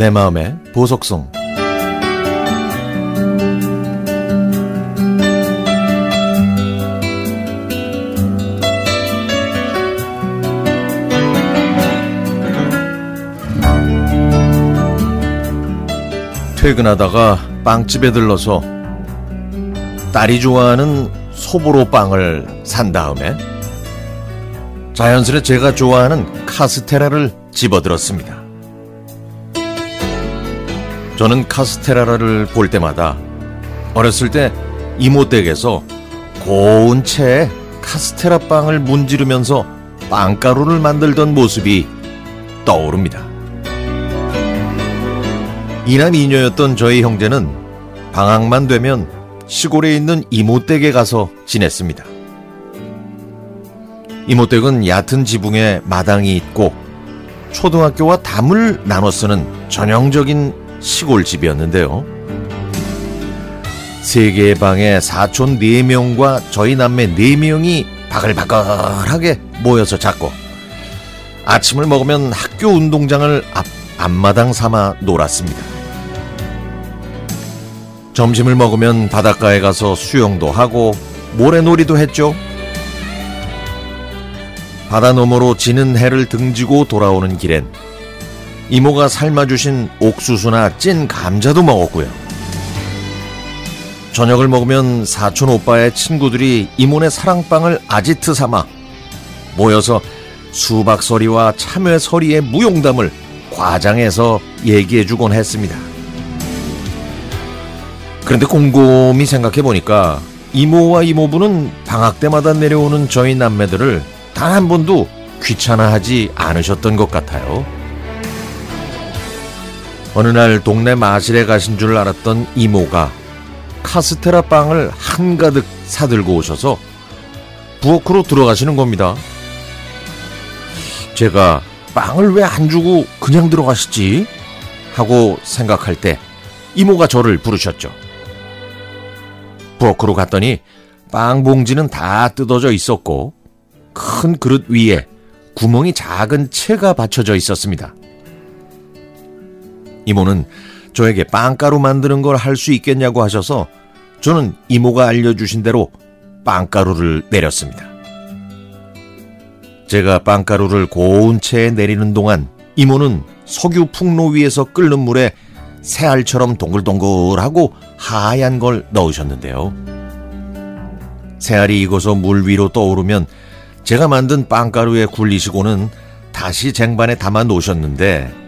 내 마음의 보석성 퇴근하다가 빵집에 들러서 딸이 좋아하는 소보로 빵을 산 다음에 자연스레 제가 좋아하는 카스테라를 집어들었습니다. 저는 카스테라를 볼 때마다 어렸을 때 이모 댁에서 고운 채에 카스테라 빵을 문지르면서 빵가루를 만들던 모습이 떠오릅니다. 이남 이녀였던 저희 형제는 방학만 되면 시골에 있는 이모 댁에 가서 지냈습니다. 이모 댁은 얕은 지붕에 마당이 있고 초등학교와 담을 나눠 쓰는 전형적인 시골집이었는데요. 세 개의 방에 사촌 네 명과 저희 남매 네 명이 바글바글하게 모여서 잤고 아침을 먹으면 학교 운동장을 앞, 앞마당 삼아 놀았습니다. 점심을 먹으면 바닷가에 가서 수영도 하고 모래놀이도 했죠. 바다 너머로 지는 해를 등지고 돌아오는 길엔 이모가 삶아주신 옥수수나 찐 감자도 먹었고요. 저녁을 먹으면 사촌 오빠의 친구들이 이모네 사랑방을 아지트 삼아 모여서 수박서리와 참외서리의 무용담을 과장해서 얘기해주곤 했습니다. 그런데 곰곰이 생각해보니까 이모와 이모부는 방학 때마다 내려오는 저희 남매들을 단 한 번도 귀찮아하지 않으셨던 것 같아요. 어느 날 동네 마실에 가신 줄 알았던 이모가 카스테라 빵을 한가득 사들고 오셔서 부엌으로 들어가시는 겁니다. 제가 빵을 왜 안 주고 그냥 들어가시지? 하고 생각할 때 이모가 저를 부르셨죠. 부엌으로 갔더니 빵 봉지는 다 뜯어져 있었고 큰 그릇 위에 구멍이 작은 채가 받쳐져 있었습니다. 이모는 저에게 빵가루 만드는 걸 할 수 있겠냐고 하셔서 저는 이모가 알려주신 대로 빵가루를 내렸습니다. 제가 빵가루를 고운 채에 내리는 동안 이모는 석유 풍로 위에서 끓는 물에 새알처럼 동글동글하고 하얀 걸 넣으셨는데요. 새알이 익어서 물 위로 떠오르면 제가 만든 빵가루에 굴리시고는 다시 쟁반에 담아 놓으셨는데 하,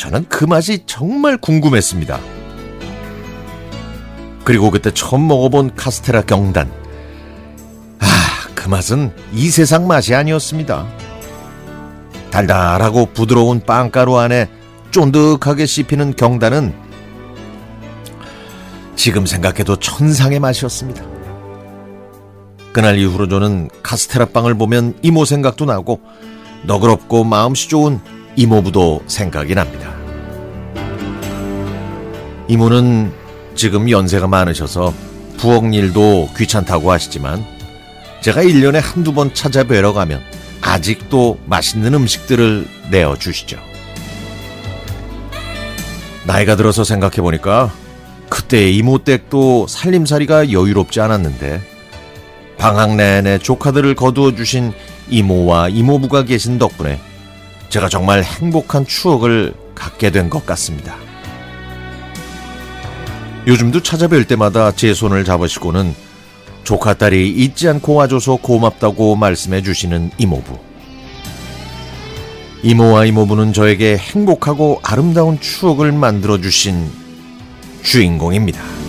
저는 그 맛이 정말 궁금했습니다. 그리고 그때 처음 먹어본 카스테라 경단. 아, 그 맛은 이 세상 맛이 아니었습니다. 달달하고 부드러운 빵가루 안에 쫀득하게 씹히는 경단은 지금 생각해도 천상의 맛이었습니다. 그날 이후로 저는 카스테라 빵을 보면 이모 생각도 나고 너그럽고 마음씨 좋은 이모부도 생각이 납니다. 이모는 지금 연세가 많으셔서 부엌 일도 귀찮다고 하시지만 제가 1년에 한두 번 찾아뵈러 가면 아직도 맛있는 음식들을 내어주시죠. 나이가 들어서 생각해보니까 그때 이모 댁도 살림살이가 여유롭지 않았는데 방학 내내 조카들을 거두어 주신 이모와 이모부가 계신 덕분에 제가 정말 행복한 추억을 갖게 된 것 같습니다. 요즘도 찾아뵐 때마다 제 손을 잡으시고는 조카 딸이 잊지 않고 와줘서 고맙다고 말씀해 주시는 이모부. 이모와 이모부는 저에게 행복하고 아름다운 추억을 만들어 주신 주인공입니다.